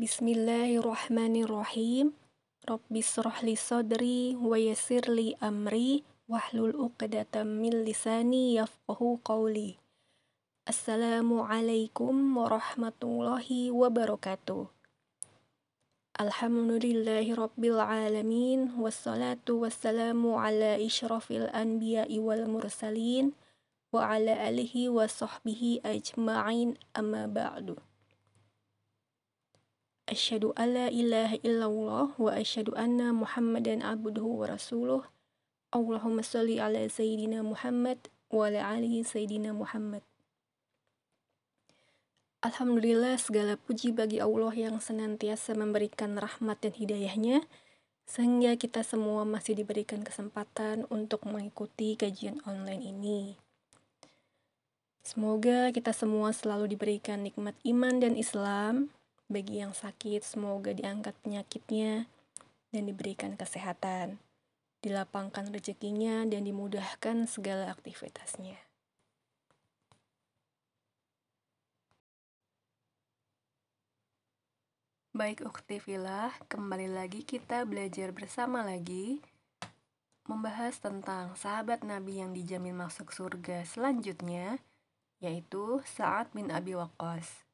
بسم الله الرحمن الرحيم رب اشرح لي صدري ويسر لي أمري واحلل عقدة من لساني يفقه قولي السلام عليكم ورحمة الله وبركاته الحمد لله رب العالمين والصلاة والسلام على إشرف الأنبياء والمرسلين وعلى آله وصحبه أجمعين أما بعد Asyhadu alla ilaha illallah wa asyhadu anna Muhammadan abduhu wa rasuluh. Allahumma salli ala sayyidina Muhammad wa ala alihi sayyidina Muhammad. Alhamdulillah segala puji bagi Allah yang senantiasa memberikan rahmat dan hidayahnya sehingga kita semua masih diberikan kesempatan untuk mengikuti kajian online ini. Semoga kita semua selalu diberikan nikmat iman dan Islam, bagi yang sakit, semoga diangkat penyakitnya dan diberikan kesehatan, dilapangkan rezekinya, dan dimudahkan segala aktivitasnya. Baik Uktivilah, kembali lagi kita belajar bersama lagi membahas tentang sahabat Nabi yang dijamin masuk surga selanjutnya, yaitu Sa'ad bin Abi Waqqas.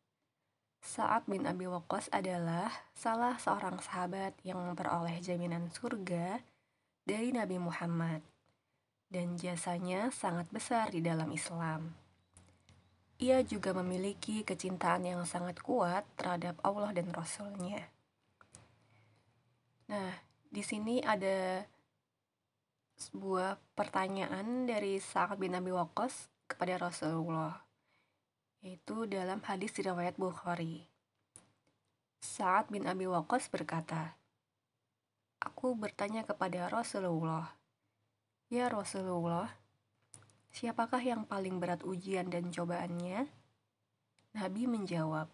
Sa'ad bin Abi Waqqas adalah salah seorang sahabat yang memperoleh jaminan surga dari Nabi Muhammad dan jasanya sangat besar di dalam Islam. Ia juga memiliki kecintaan yang sangat kuat terhadap Allah dan Rasul-Nya. Nah, di sini ada sebuah pertanyaan dari Sa'ad bin Abi Waqqas kepada Rasulullah yaitu dalam hadis riwayat Bukhari. Sa'ad bin Abi Waqqas berkata, Aku bertanya kepada Rasulullah, Ya Rasulullah, siapakah yang paling berat ujian dan cobaannya? Nabi menjawab,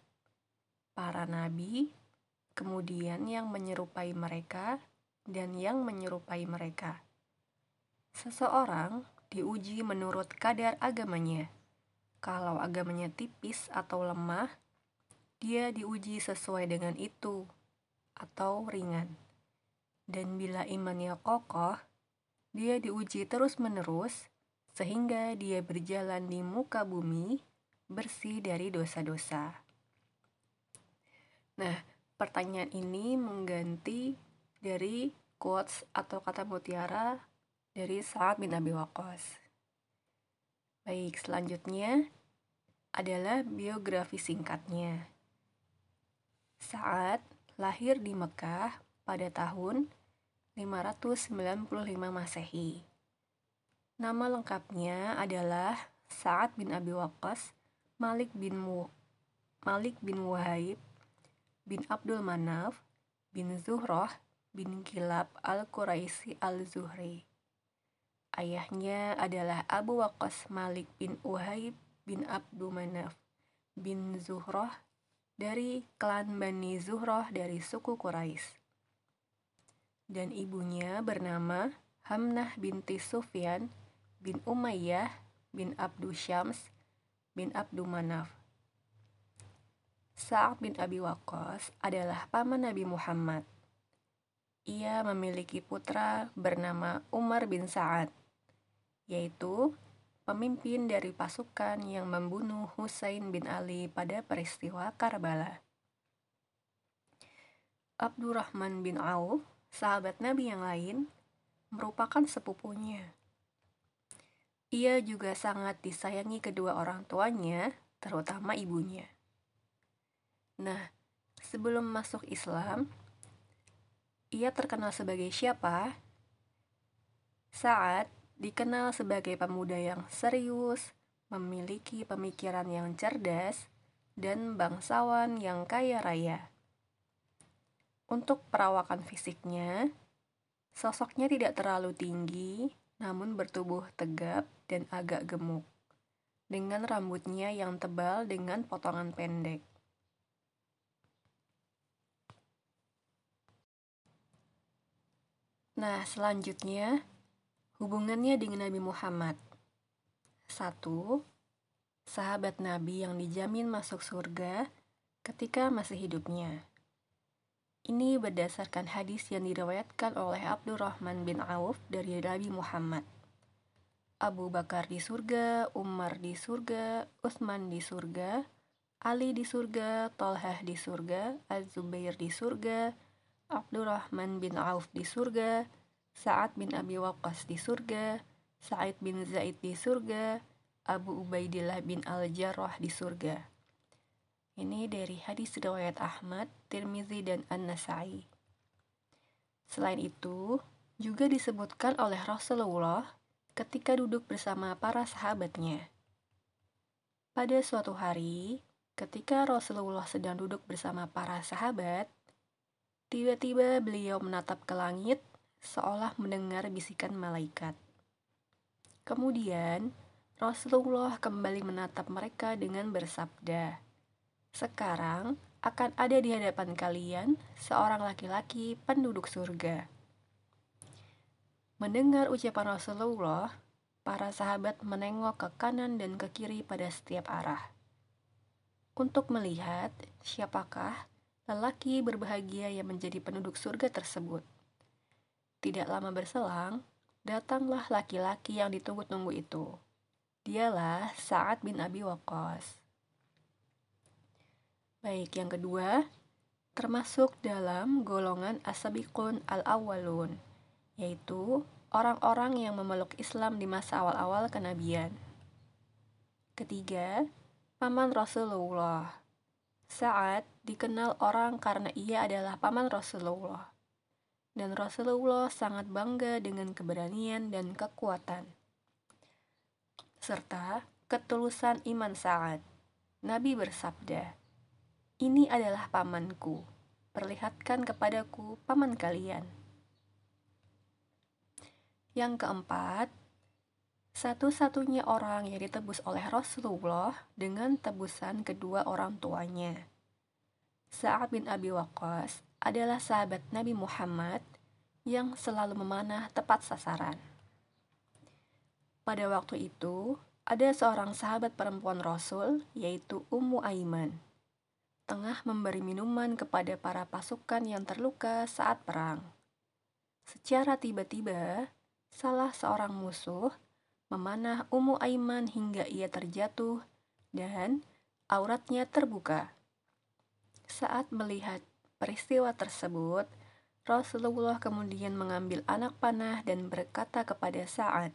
Para nabi, kemudian yang menyerupai mereka, dan yang menyerupai mereka. Seseorang diuji menurut kadar agamanya kalau agamanya tipis atau lemah, dia diuji sesuai dengan itu atau ringan. Dan bila imannya kokoh, dia diuji terus-menerus sehingga dia berjalan di muka bumi bersih dari dosa-dosa. Nah, pertanyaan ini mengganti dari quotes atau kata mutiara dari Sa'ad bin Abi Waqqas. Baik, selanjutnya adalah biografi singkatnya. Saat lahir di Mekah pada tahun 595 Masehi. Nama lengkapnya adalah Sa'ad bin Abi Waqqas Malik bin Mu Malik bin Wahib bin Abdul Manaf bin Zuhroh bin Kilab al-Quraisi al-Zuhri. Ayahnya adalah Abu Waqqas Malik bin Uhaib bin Abdu Manaf bin Zuhroh dari klan Bani Zuhroh dari suku Quraisy. Dan ibunya bernama Hamnah binti Sufyan bin Umayyah bin Abdu Syams bin Abdu Manaf. Sa'ad bin Abi Waqqas adalah paman Nabi Muhammad. Ia memiliki putra bernama Umar bin Sa'ad yaitu pemimpin dari pasukan yang membunuh Husain bin Ali pada peristiwa Karbala. Abdurrahman bin Auf, sahabat Nabi yang lain, merupakan sepupunya. Ia juga sangat disayangi kedua orang tuanya, terutama ibunya. Nah, sebelum masuk Islam, ia terkenal sebagai siapa? Saat dikenal sebagai pemuda yang serius, memiliki pemikiran yang cerdas, dan bangsawan yang kaya raya. Untuk perawakan fisiknya, sosoknya tidak terlalu tinggi, namun bertubuh tegap dan agak gemuk, dengan rambutnya yang tebal dengan potongan pendek. Nah, selanjutnya Hubungannya dengan Nabi Muhammad. Satu, sahabat Nabi yang dijamin masuk surga ketika masih hidupnya. Ini berdasarkan hadis yang diriwayatkan oleh Abdurrahman bin Auf dari Nabi Muhammad. Abu Bakar di surga, Umar di surga, Utsman di surga, Ali di surga, Tolhah di surga, Az-Zubair di surga, Abdurrahman bin Auf di surga, Sa'ad bin Abi Waqqas di surga, Sa'id bin Zaid di surga, Abu Ubaidillah bin Al-Jarrah di surga. Ini dari hadis riwayat Ahmad, Tirmizi, dan An-Nasai. Selain itu, juga disebutkan oleh Rasulullah ketika duduk bersama para sahabatnya. Pada suatu hari, ketika Rasulullah sedang duduk bersama para sahabat, tiba-tiba beliau menatap ke langit seolah mendengar bisikan malaikat. Kemudian, Rasulullah kembali menatap mereka dengan bersabda, "Sekarang akan ada di hadapan kalian seorang laki-laki penduduk surga." Mendengar ucapan Rasulullah, para sahabat menengok ke kanan dan ke kiri pada setiap arah untuk melihat siapakah lelaki berbahagia yang menjadi penduduk surga tersebut. Tidak lama berselang, datanglah laki-laki yang ditunggu-tunggu itu. Dialah Sa'ad bin Abi Waqqas. Baik, yang kedua, termasuk dalam golongan asabikun al-awwalun, yaitu orang-orang yang memeluk Islam di masa awal-awal kenabian. Ketiga, paman Rasulullah. Sa'ad dikenal orang karena ia adalah paman Rasulullah. Dan Rasulullah sangat bangga dengan keberanian dan kekuatan serta ketulusan iman Sa'ad. Nabi bersabda, Ini adalah pamanku, perlihatkan kepadaku paman kalian. Yang keempat, satu-satunya orang yang ditebus oleh Rasulullah dengan tebusan kedua orang tuanya. Sa'ad bin Abi Waqqas adalah sahabat Nabi Muhammad yang selalu memanah tepat sasaran. Pada waktu itu, ada seorang sahabat perempuan Rasul, yaitu Ummu Aiman, tengah memberi minuman kepada para pasukan yang terluka saat perang. Secara tiba-tiba, salah seorang musuh memanah Ummu Aiman hingga ia terjatuh dan auratnya terbuka. Saat melihat peristiwa tersebut, Rasulullah kemudian mengambil anak panah dan berkata kepada Sa'ad,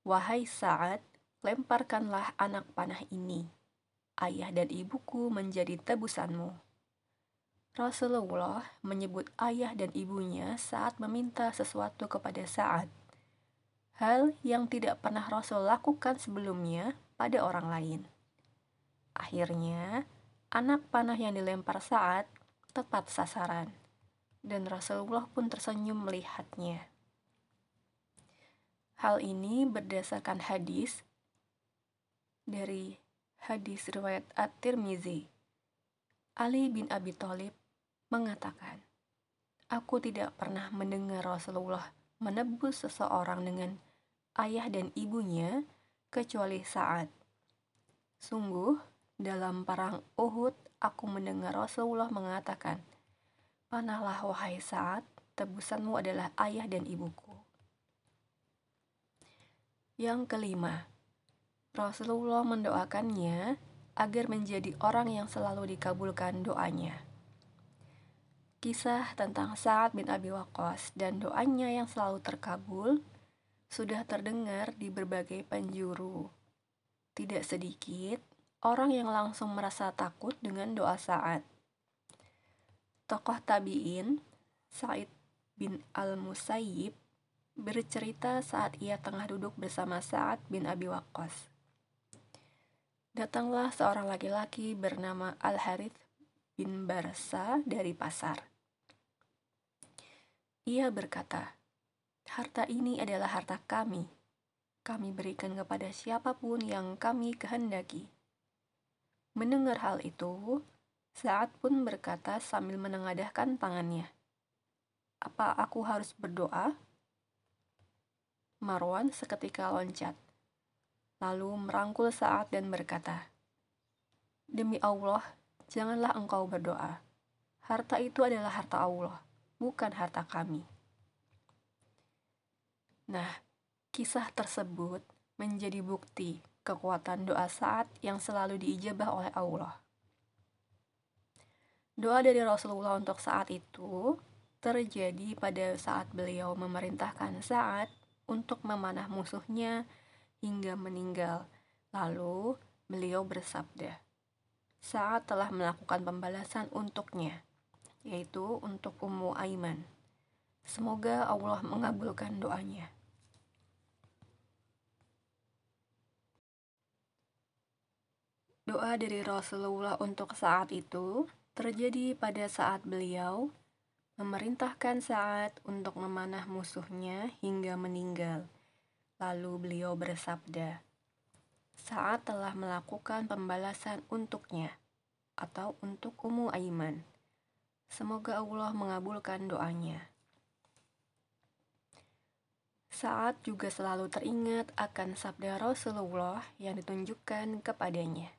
Wahai Sa'ad, lemparkanlah anak panah ini. Ayah dan ibuku menjadi tebusanmu. Rasulullah menyebut ayah dan ibunya saat meminta sesuatu kepada Sa'ad. Hal yang tidak pernah Rasul lakukan sebelumnya pada orang lain. Akhirnya, anak panah yang dilempar Sa'ad tepat sasaran, dan Rasulullah pun tersenyum melihatnya. Hal ini berdasarkan hadis dari hadis riwayat At-Tirmizi. Ali bin Abi Thalib mengatakan, Aku tidak pernah mendengar Rasulullah menebus seseorang dengan ayah dan ibunya kecuali saat. Sungguh, dalam perang Uhud, aku mendengar Rasulullah mengatakan, Panahlah wahai saat, tebusanmu adalah ayah dan ibuku. Yang kelima, Rasulullah mendoakannya agar menjadi orang yang selalu dikabulkan doanya. Kisah tentang Sa'ad bin Abi Waqqas dan doanya yang selalu terkabul sudah terdengar di berbagai penjuru. Tidak sedikit orang yang langsung merasa takut dengan doa Sa'ad. Tokoh tabi'in, Said bin Al-Musayyib, bercerita saat ia tengah duduk bersama Sa'ad bin Abi Waqqas. Datanglah seorang laki-laki bernama Al-Harith bin Barsa dari pasar. Ia berkata, Harta ini adalah harta kami. Kami berikan kepada siapa pun yang kami kehendaki. Mendengar hal itu, Saat pun berkata sambil menengadahkan tangannya, "Apa aku harus berdoa?" Marwan seketika loncat, lalu merangkul Sa'ad dan berkata, Demi Allah, janganlah engkau berdoa. harta itu adalah harta Allah, bukan harta kami. Nah, kisah tersebut menjadi bukti kekuatan doa saat yang selalu diijabah oleh Allah. Doa dari Rasulullah untuk saat itu terjadi pada saat beliau memerintahkan saat untuk memanah musuhnya hingga meninggal. Lalu beliau bersabda, saat telah melakukan pembalasan untuknya, yaitu untuk Ummu Aiman. Semoga Allah mengabulkan doanya. Doa dari Rasulullah untuk saat itu terjadi pada saat beliau memerintahkan saat untuk memanah musuhnya hingga meninggal. Lalu beliau bersabda, saat telah melakukan pembalasan untuknya atau untuk Ummu Aiman. Semoga Allah mengabulkan doanya. Saat juga selalu teringat akan sabda Rasulullah yang ditunjukkan kepadanya.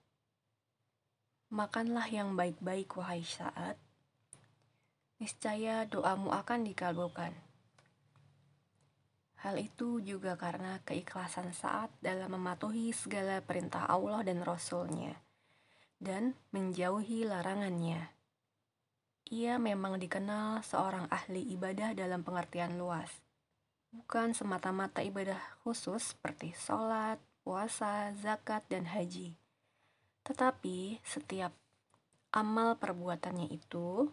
Makanlah yang baik-baik, wahai saat. Niscaya doamu akan dikabulkan. Hal itu juga karena keikhlasan saat dalam mematuhi segala perintah Allah dan Rasul-Nya dan menjauhi larangannya. Ia memang dikenal seorang ahli ibadah dalam pengertian luas, bukan semata-mata ibadah khusus seperti sholat, puasa, zakat, dan haji tetapi setiap amal perbuatannya itu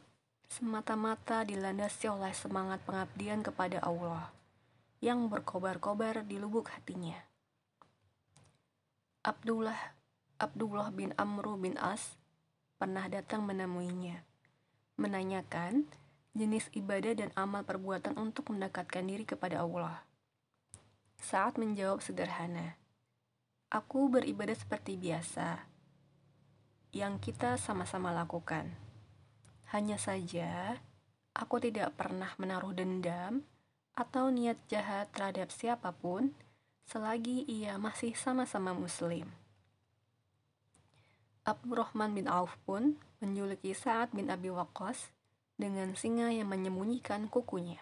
semata-mata dilandasi oleh semangat pengabdian kepada Allah yang berkobar-kobar di lubuk hatinya. Abdullah Abdullah bin Amru bin As pernah datang menemuinya, menanyakan jenis ibadah dan amal perbuatan untuk mendekatkan diri kepada Allah. Saat menjawab sederhana, Aku beribadah seperti biasa, yang kita sama-sama lakukan. Hanya saja, aku tidak pernah menaruh dendam atau niat jahat terhadap siapa pun selagi ia masih sama-sama Muslim. Abdurrahman bin Auf pun menjuluki Sa'ad bin Abi Waqqas dengan singa yang menyembunyikan kukunya.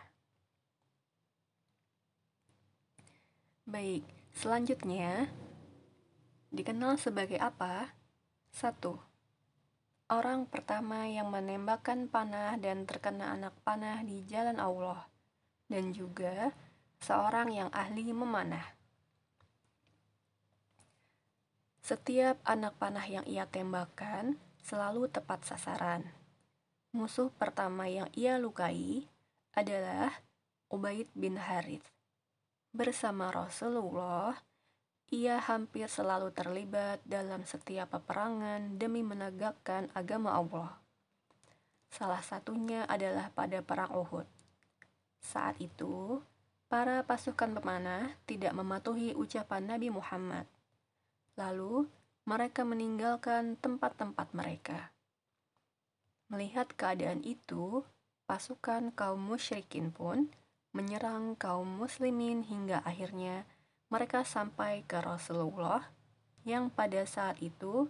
Baik, selanjutnya dikenal sebagai apa? 1. Orang pertama yang menembakkan panah dan terkena anak panah di jalan Allah, dan juga seorang yang ahli memanah. Setiap anak panah yang ia tembakkan selalu tepat sasaran. Musuh pertama yang ia lukai adalah Ubaid bin Harith. Bersama Rasulullah, ia hampir selalu terlibat dalam setiap peperangan demi menegakkan agama Allah. Salah satunya adalah pada Perang Uhud. Saat itu, para pasukan pemanah tidak mematuhi ucapan Nabi Muhammad. Lalu, mereka meninggalkan tempat-tempat mereka. Melihat keadaan itu, pasukan kaum musyrikin pun menyerang kaum muslimin hingga akhirnya mereka sampai ke Rasulullah yang pada saat itu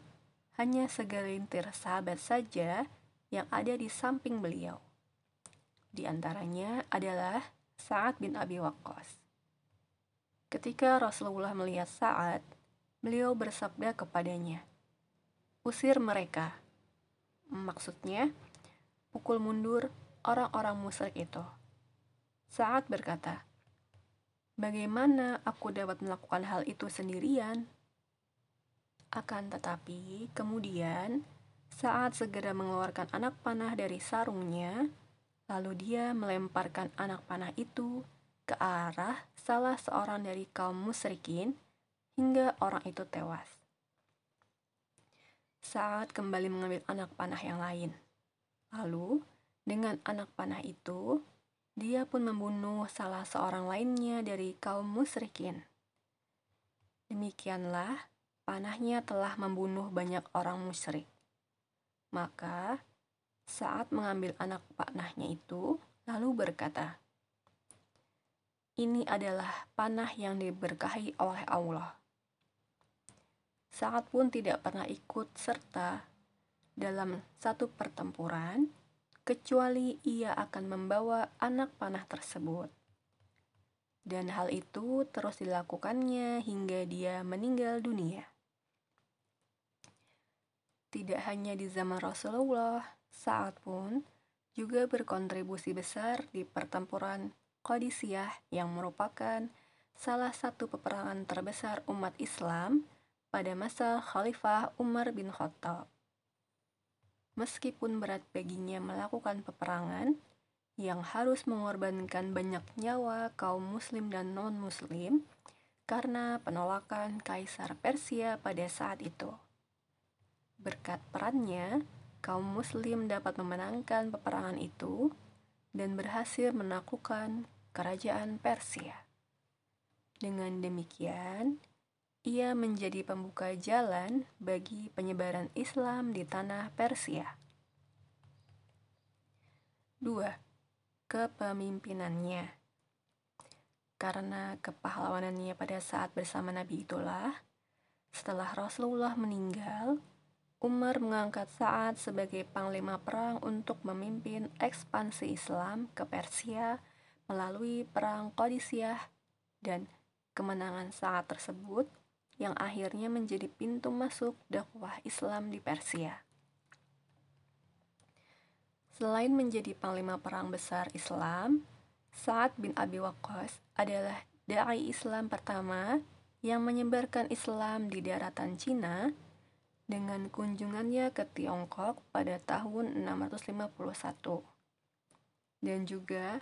hanya segelintir sahabat saja yang ada di samping beliau. Di antaranya adalah Sa'ad bin Abi Waqqas. Ketika Rasulullah melihat Sa'ad, beliau bersabda kepadanya, "Usir mereka." Maksudnya, pukul mundur orang-orang musyrik itu. Sa'ad berkata, Bagaimana aku dapat melakukan hal itu sendirian? Akan tetapi, kemudian saat segera mengeluarkan anak panah dari sarungnya, lalu dia melemparkan anak panah itu ke arah salah seorang dari kaum musyrikin hingga orang itu tewas. Saat kembali mengambil anak panah yang lain. Lalu, dengan anak panah itu, dia pun membunuh salah seorang lainnya dari kaum musyrikin. Demikianlah, panahnya telah membunuh banyak orang musyrik. Maka, saat mengambil anak panahnya itu, lalu berkata, Ini adalah panah yang diberkahi oleh Allah. Saat pun tidak pernah ikut serta dalam satu pertempuran, kecuali ia akan membawa anak panah tersebut. Dan hal itu terus dilakukannya hingga dia meninggal dunia. Tidak hanya di zaman Rasulullah, saat pun juga berkontribusi besar di pertempuran Qadisiyah yang merupakan salah satu peperangan terbesar umat Islam pada masa Khalifah Umar bin Khattab. Meskipun berat baginya melakukan peperangan yang harus mengorbankan banyak nyawa kaum muslim dan non-muslim karena penolakan Kaisar Persia pada saat itu. Berkat perannya, kaum muslim dapat memenangkan peperangan itu dan berhasil menaklukkan kerajaan Persia. Dengan demikian, ia menjadi pembuka jalan bagi penyebaran Islam di tanah Persia. 2. Kepemimpinannya Karena kepahlawanannya pada saat bersama Nabi itulah, setelah Rasulullah meninggal, Umar mengangkat Sa'ad sebagai panglima perang untuk memimpin ekspansi Islam ke Persia melalui Perang Qadisiyah dan kemenangan Sa'ad tersebut yang akhirnya menjadi pintu masuk dakwah Islam di Persia. Selain menjadi panglima perang besar Islam, Sa'ad bin Abi Waqqas adalah dai Islam pertama yang menyebarkan Islam di daratan Cina dengan kunjungannya ke Tiongkok pada tahun 651. Dan juga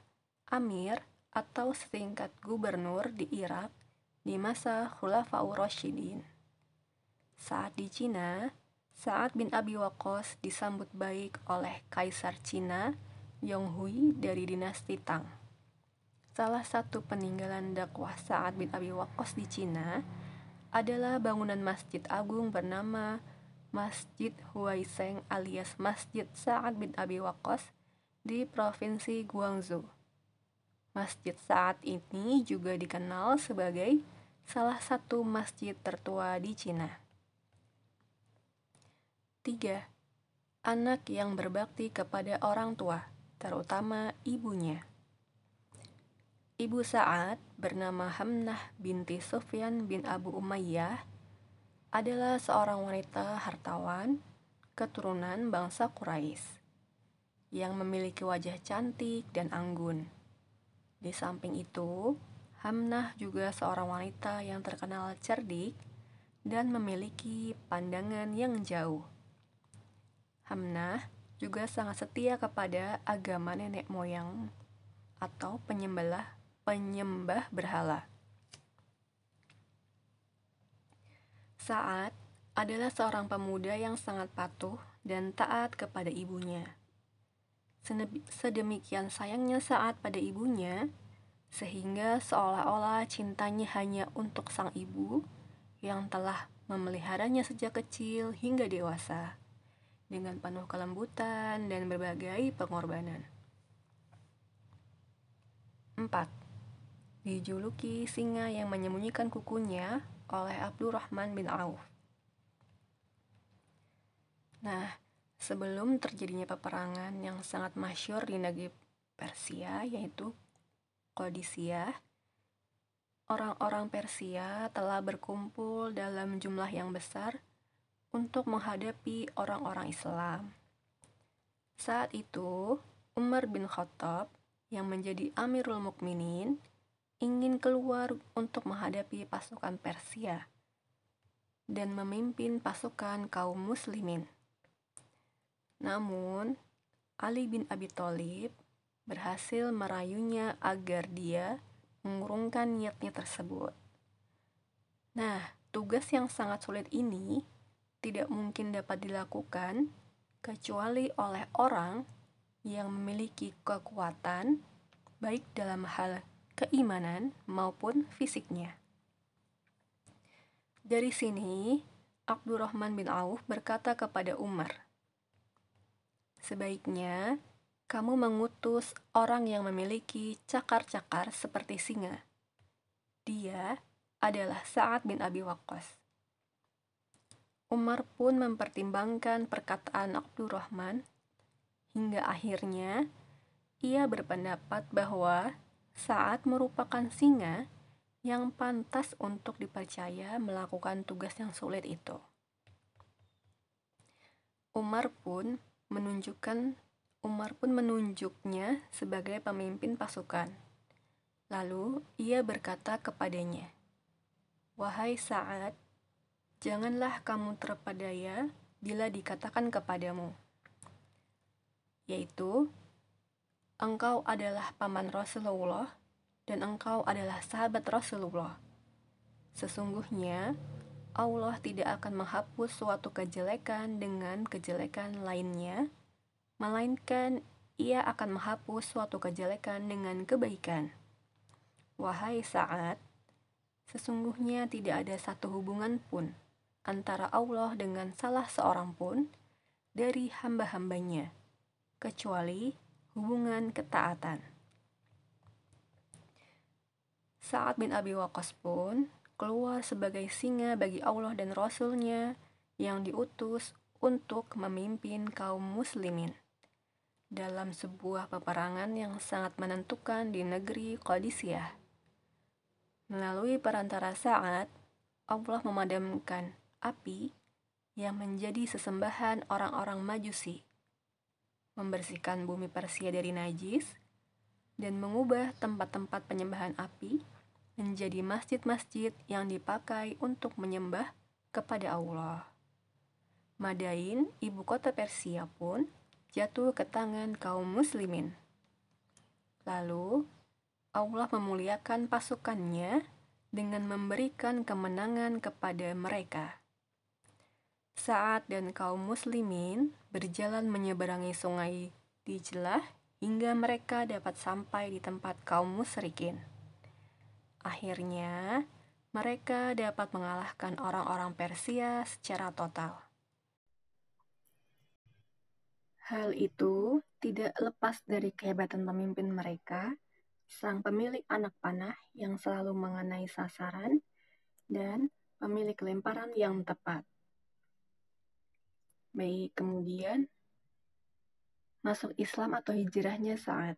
Amir atau setingkat gubernur di Irak di masa Khulafaur Rashidin. Saat di Cina, Sa'ad bin Abi Waqqas disambut baik oleh Kaisar Cina Yonghui dari dinasti Tang. Salah satu peninggalan dakwah Sa'ad bin Abi Waqqas di Cina adalah bangunan masjid agung bernama Masjid Huaiseng alias Masjid Sa'ad bin Abi Waqqas di Provinsi Guangzhou. Masjid saat ini juga dikenal sebagai salah satu masjid tertua di Cina. 3. Anak yang berbakti kepada orang tua, terutama ibunya. Ibu Sa'ad bernama Hamnah binti Sufyan bin Abu Umayyah adalah seorang wanita hartawan keturunan bangsa Quraisy yang memiliki wajah cantik dan anggun. Di samping itu, Hamnah juga seorang wanita yang terkenal cerdik dan memiliki pandangan yang jauh. Hamnah juga sangat setia kepada agama nenek moyang atau penyembah penyembah berhala. Saat adalah seorang pemuda yang sangat patuh dan taat kepada ibunya sedemikian sayangnya saat pada ibunya, sehingga seolah-olah cintanya hanya untuk sang ibu yang telah memeliharanya sejak kecil hingga dewasa, dengan penuh kelembutan dan berbagai pengorbanan. 4. Dijuluki singa yang menyembunyikan kukunya oleh Abdurrahman bin Auf. Nah, sebelum terjadinya peperangan yang sangat masyur di negeri Persia yaitu Qadisiyah orang-orang Persia telah berkumpul dalam jumlah yang besar untuk menghadapi orang-orang Islam. Saat itu, Umar bin Khattab yang menjadi Amirul Mukminin ingin keluar untuk menghadapi pasukan Persia dan memimpin pasukan kaum muslimin. Namun, Ali bin Abi Thalib berhasil merayunya agar dia mengurungkan niatnya tersebut. Nah, tugas yang sangat sulit ini tidak mungkin dapat dilakukan kecuali oleh orang yang memiliki kekuatan baik dalam hal keimanan maupun fisiknya. Dari sini, Abdurrahman bin Auf berkata kepada Umar, Sebaiknya kamu mengutus orang yang memiliki cakar-cakar seperti singa. Dia adalah Sa'ad bin Abi Waqqas. Umar pun mempertimbangkan perkataan Abdurrahman hingga akhirnya ia berpendapat bahwa saat merupakan singa yang pantas untuk dipercaya melakukan tugas yang sulit itu. Umar pun menunjukkan Umar pun menunjuknya sebagai pemimpin pasukan. Lalu ia berkata kepadanya, "Wahai Sa'ad, janganlah kamu terpedaya bila dikatakan kepadamu, yaitu engkau adalah paman Rasulullah dan engkau adalah sahabat Rasulullah. Sesungguhnya Allah tidak akan menghapus suatu kejelekan dengan kejelekan lainnya, melainkan Ia akan menghapus suatu kejelekan dengan kebaikan. Wahai Sa'ad, sesungguhnya tidak ada satu hubungan pun antara Allah dengan salah seorang pun dari hamba-hambanya, kecuali hubungan ketaatan. Sa'ad bin Abi Waqqas pun keluar sebagai singa bagi Allah dan Rasulnya yang diutus untuk memimpin kaum muslimin dalam sebuah peperangan yang sangat menentukan di negeri Qadisiyah. Melalui perantara saat, Allah memadamkan api yang menjadi sesembahan orang-orang majusi, membersihkan bumi Persia dari najis, dan mengubah tempat-tempat penyembahan api menjadi masjid-masjid yang dipakai untuk menyembah kepada Allah. Madain, ibu kota Persia pun jatuh ke tangan kaum muslimin. Lalu, Allah memuliakan pasukannya dengan memberikan kemenangan kepada mereka. Saat dan kaum muslimin berjalan menyeberangi sungai Dijlah hingga mereka dapat sampai di tempat kaum musyrikin. Akhirnya, mereka dapat mengalahkan orang-orang Persia secara total. Hal itu tidak lepas dari kehebatan pemimpin mereka, sang pemilik anak panah yang selalu mengenai sasaran, dan pemilik lemparan yang tepat. Baik, kemudian masuk Islam atau hijrahnya saat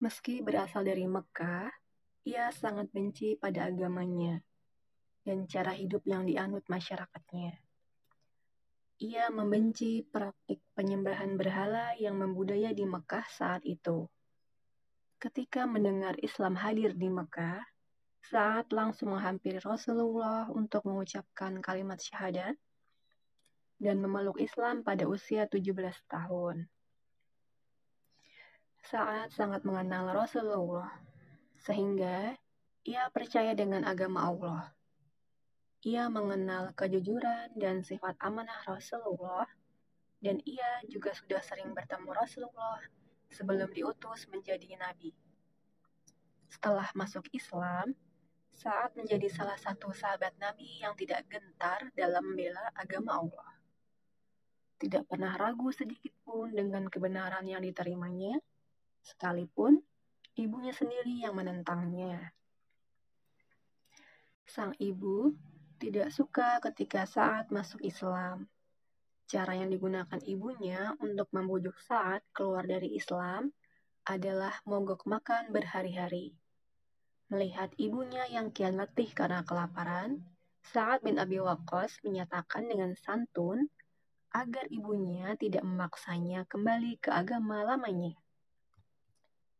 Meski berasal dari Mekah, ia sangat benci pada agamanya dan cara hidup yang dianut masyarakatnya. Ia membenci praktik penyembahan berhala yang membudaya di Mekah saat itu. Ketika mendengar Islam hadir di Mekah, saat langsung menghampiri Rasulullah untuk mengucapkan kalimat syahadat dan memeluk Islam pada usia 17 tahun saat sangat mengenal Rasulullah, sehingga ia percaya dengan agama Allah. Ia mengenal kejujuran dan sifat amanah Rasulullah, dan ia juga sudah sering bertemu Rasulullah sebelum diutus menjadi nabi. Setelah masuk Islam, saat menjadi salah satu sahabat Nabi yang tidak gentar dalam membela agama Allah. Tidak pernah ragu sedikit pun dengan kebenaran yang diterimanya, sekalipun ibunya sendiri yang menentangnya. Sang ibu tidak suka ketika saat masuk Islam. Cara yang digunakan ibunya untuk membujuk saat keluar dari Islam adalah mogok makan berhari-hari. Melihat ibunya yang kian letih karena kelaparan, Sa'ad bin Abi Waqqas menyatakan dengan santun agar ibunya tidak memaksanya kembali ke agama lamanya.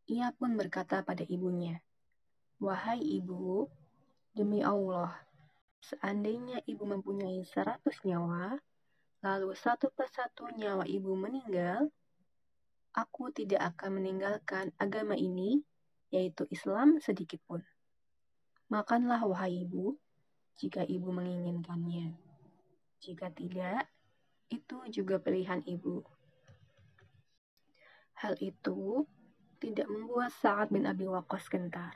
Ia pun berkata pada ibunya, Wahai ibu, demi Allah, seandainya ibu mempunyai seratus nyawa, lalu satu persatu nyawa ibu meninggal, aku tidak akan meninggalkan agama ini, yaitu Islam sedikit pun. Makanlah wahai ibu, jika ibu menginginkannya. Jika tidak, itu juga pilihan ibu. Hal itu tidak membuat Sa'ad bin Abi Waqqas gentar.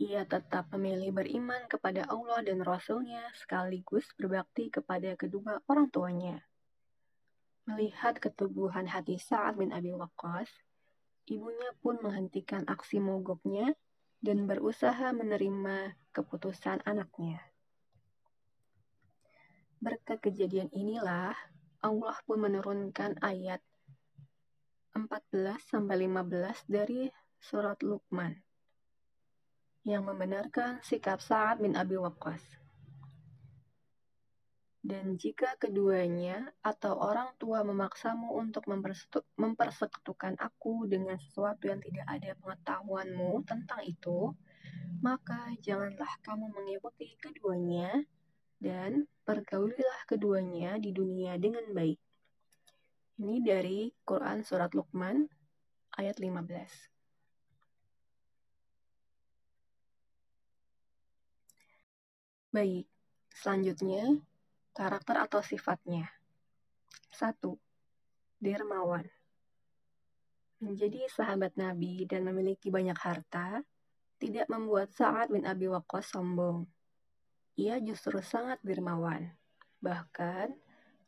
Ia tetap memilih beriman kepada Allah dan Rasulnya sekaligus berbakti kepada kedua orang tuanya. Melihat keteguhan hati Sa'ad bin Abi Waqqas, ibunya pun menghentikan aksi mogoknya dan berusaha menerima keputusan anaknya. Berkat kejadian inilah, Allah pun menurunkan ayat 14-15 dari surat Luqman yang membenarkan sikap Sa'ad bin Abi Waqqas. Dan jika keduanya atau orang tua memaksamu untuk mempersekutukan aku dengan sesuatu yang tidak ada pengetahuanmu tentang itu, maka janganlah kamu mengikuti keduanya dan pergaulilah keduanya di dunia dengan baik. Ini dari Quran Surat Luqman ayat 15. Baik, selanjutnya karakter atau sifatnya. 1. Dermawan. Menjadi sahabat Nabi dan memiliki banyak harta tidak membuat Sa'ad bin Abi Waqqas sombong. Ia justru sangat dermawan, bahkan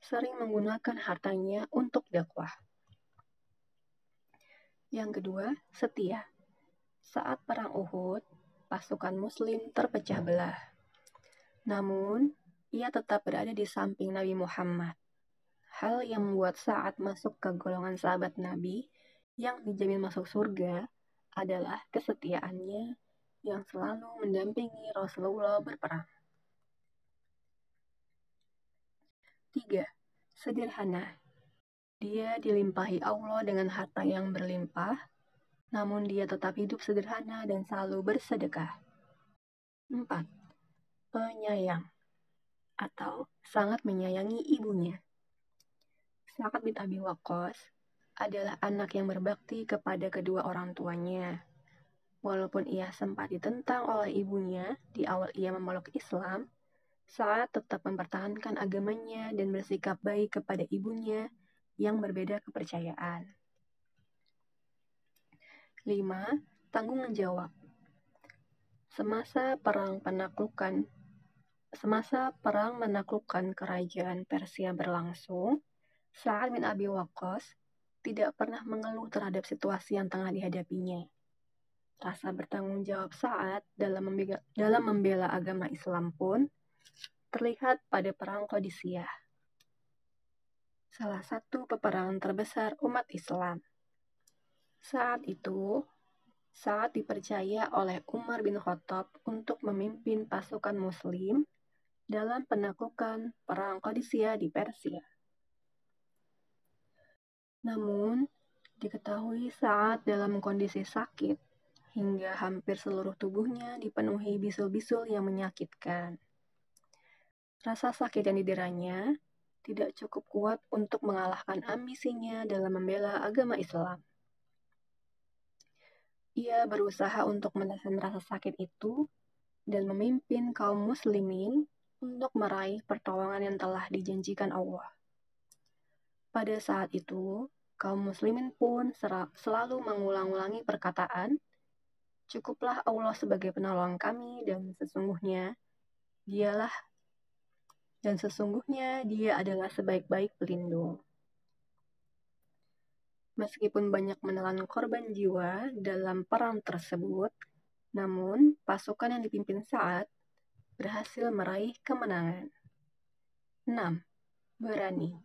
sering menggunakan hartanya untuk dakwah. Yang kedua, setia. Saat perang Uhud, pasukan muslim terpecah belah namun, ia tetap berada di samping Nabi Muhammad. Hal yang membuat saat masuk ke golongan sahabat Nabi yang dijamin masuk surga adalah kesetiaannya yang selalu mendampingi Rasulullah berperang. 3. Sederhana. Dia dilimpahi Allah dengan harta yang berlimpah, namun dia tetap hidup sederhana dan selalu bersedekah. 4 penyayang atau sangat menyayangi ibunya. Sa'ad bin Abi Waqqas adalah anak yang berbakti kepada kedua orang tuanya. Walaupun ia sempat ditentang oleh ibunya di awal ia memeluk Islam, Sa'ad tetap mempertahankan agamanya dan bersikap baik kepada ibunya yang berbeda kepercayaan. 5. Tanggung jawab Semasa perang penaklukan Semasa perang menaklukkan kerajaan Persia berlangsung, Sa'ad bin Abi Waqqas tidak pernah mengeluh terhadap situasi yang tengah dihadapinya. Rasa bertanggung jawab Sa'ad dalam dalam membela agama Islam pun terlihat pada perang Qadisiyah. Salah satu peperangan terbesar umat Islam. Saat itu, saat dipercaya oleh Umar bin Khattab untuk memimpin pasukan muslim dalam penaklukan Perang Qadisiyah di Persia. Namun, diketahui saat dalam kondisi sakit, hingga hampir seluruh tubuhnya dipenuhi bisul-bisul yang menyakitkan. Rasa sakit yang dideranya tidak cukup kuat untuk mengalahkan ambisinya dalam membela agama Islam. Ia berusaha untuk menahan rasa sakit itu dan memimpin kaum muslimin untuk meraih pertolongan yang telah dijanjikan Allah. Pada saat itu, kaum muslimin pun selalu mengulang-ulangi perkataan, Cukuplah Allah sebagai penolong kami dan sesungguhnya dialah dan sesungguhnya dia adalah sebaik-baik pelindung. Meskipun banyak menelan korban jiwa dalam perang tersebut, namun pasukan yang dipimpin saat berhasil meraih kemenangan. 6. Berani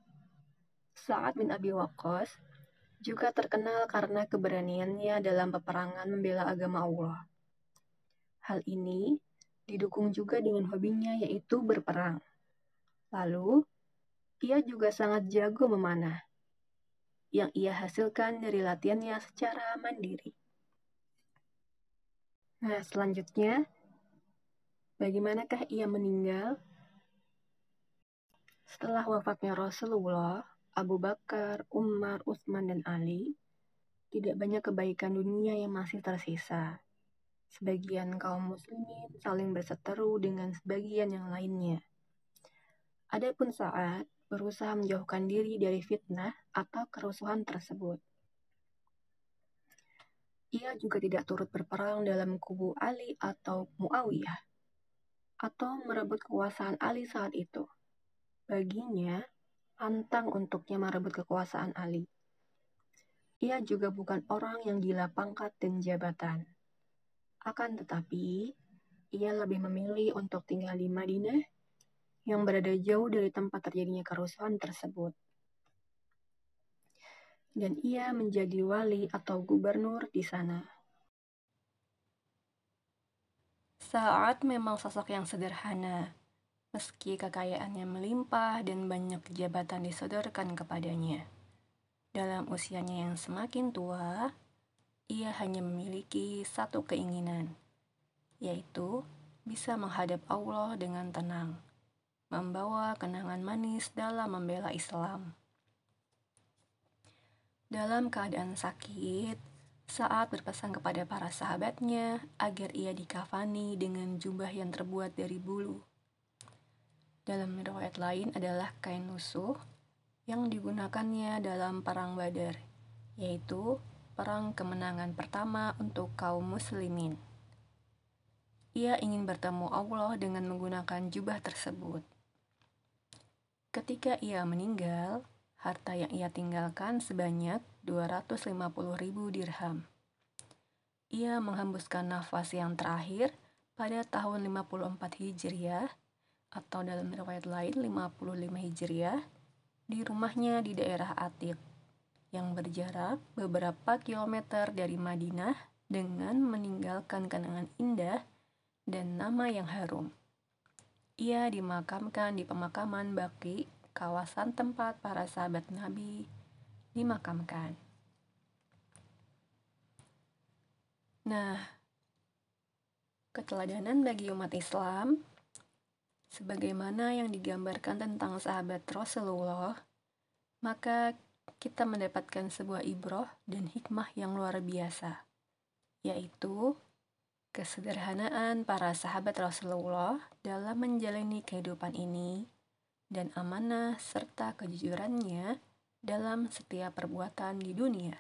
Sa'ad bin Abi Waqqas juga terkenal karena keberaniannya dalam peperangan membela agama Allah. Hal ini didukung juga dengan hobinya yaitu berperang. Lalu, ia juga sangat jago memanah, yang ia hasilkan dari latihannya secara mandiri. Nah, selanjutnya Bagaimanakah ia meninggal? Setelah wafatnya Rasulullah, Abu Bakar, Umar, Utsman, dan Ali, tidak banyak kebaikan dunia yang masih tersisa. Sebagian kaum muslimin saling berseteru dengan sebagian yang lainnya. Adapun saat berusaha menjauhkan diri dari fitnah atau kerusuhan tersebut. Ia juga tidak turut berperang dalam kubu Ali atau Muawiyah atau merebut kekuasaan Ali saat itu. Baginya, pantang untuknya merebut kekuasaan Ali. Ia juga bukan orang yang gila pangkat dan jabatan. Akan tetapi, ia lebih memilih untuk tinggal di Madinah yang berada jauh dari tempat terjadinya kerusuhan tersebut. dan ia menjadi wali atau gubernur di sana. Saat memang sosok yang sederhana, meski kekayaannya melimpah dan banyak jabatan disodorkan kepadanya. Dalam usianya yang semakin tua, ia hanya memiliki satu keinginan, yaitu bisa menghadap Allah dengan tenang, membawa kenangan manis dalam membela Islam. Dalam keadaan sakit, saat berpesan kepada para sahabatnya agar ia dikafani dengan jubah yang terbuat dari bulu. Dalam riwayat lain adalah kain lusuh yang digunakannya dalam perang Badar, yaitu perang kemenangan pertama untuk kaum muslimin. Ia ingin bertemu Allah dengan menggunakan jubah tersebut. Ketika ia meninggal, harta yang ia tinggalkan sebanyak 250 ribu dirham. Ia menghembuskan nafas yang terakhir pada tahun 54 Hijriah atau dalam riwayat lain 55 Hijriah di rumahnya di daerah Atik yang berjarak beberapa kilometer dari Madinah dengan meninggalkan kenangan indah dan nama yang harum. Ia dimakamkan di pemakaman Baki, kawasan tempat para sahabat Nabi dimakamkan. Nah, keteladanan bagi umat Islam sebagaimana yang digambarkan tentang sahabat Rasulullah, maka kita mendapatkan sebuah ibroh dan hikmah yang luar biasa, yaitu kesederhanaan para sahabat Rasulullah dalam menjalani kehidupan ini dan amanah serta kejujurannya dalam setiap perbuatan di dunia.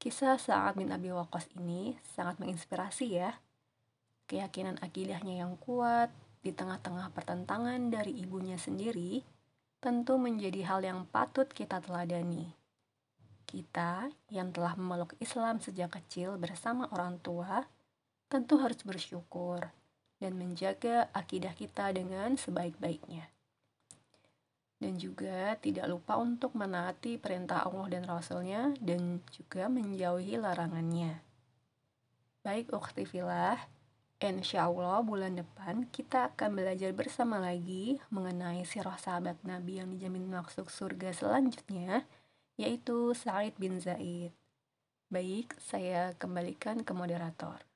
Kisah Sa'ad bin Abi Waqqas ini sangat menginspirasi ya. Keyakinan akidahnya yang kuat di tengah-tengah pertentangan dari ibunya sendiri tentu menjadi hal yang patut kita teladani. Kita yang telah memeluk Islam sejak kecil bersama orang tua tentu harus bersyukur dan menjaga akidah kita dengan sebaik-baiknya dan juga tidak lupa untuk menaati perintah Allah dan Rasulnya dan juga menjauhi larangannya. Baik filah, insya Allah bulan depan kita akan belajar bersama lagi mengenai sirah sahabat Nabi yang dijamin masuk surga selanjutnya, yaitu Said bin Zaid. Baik, saya kembalikan ke moderator.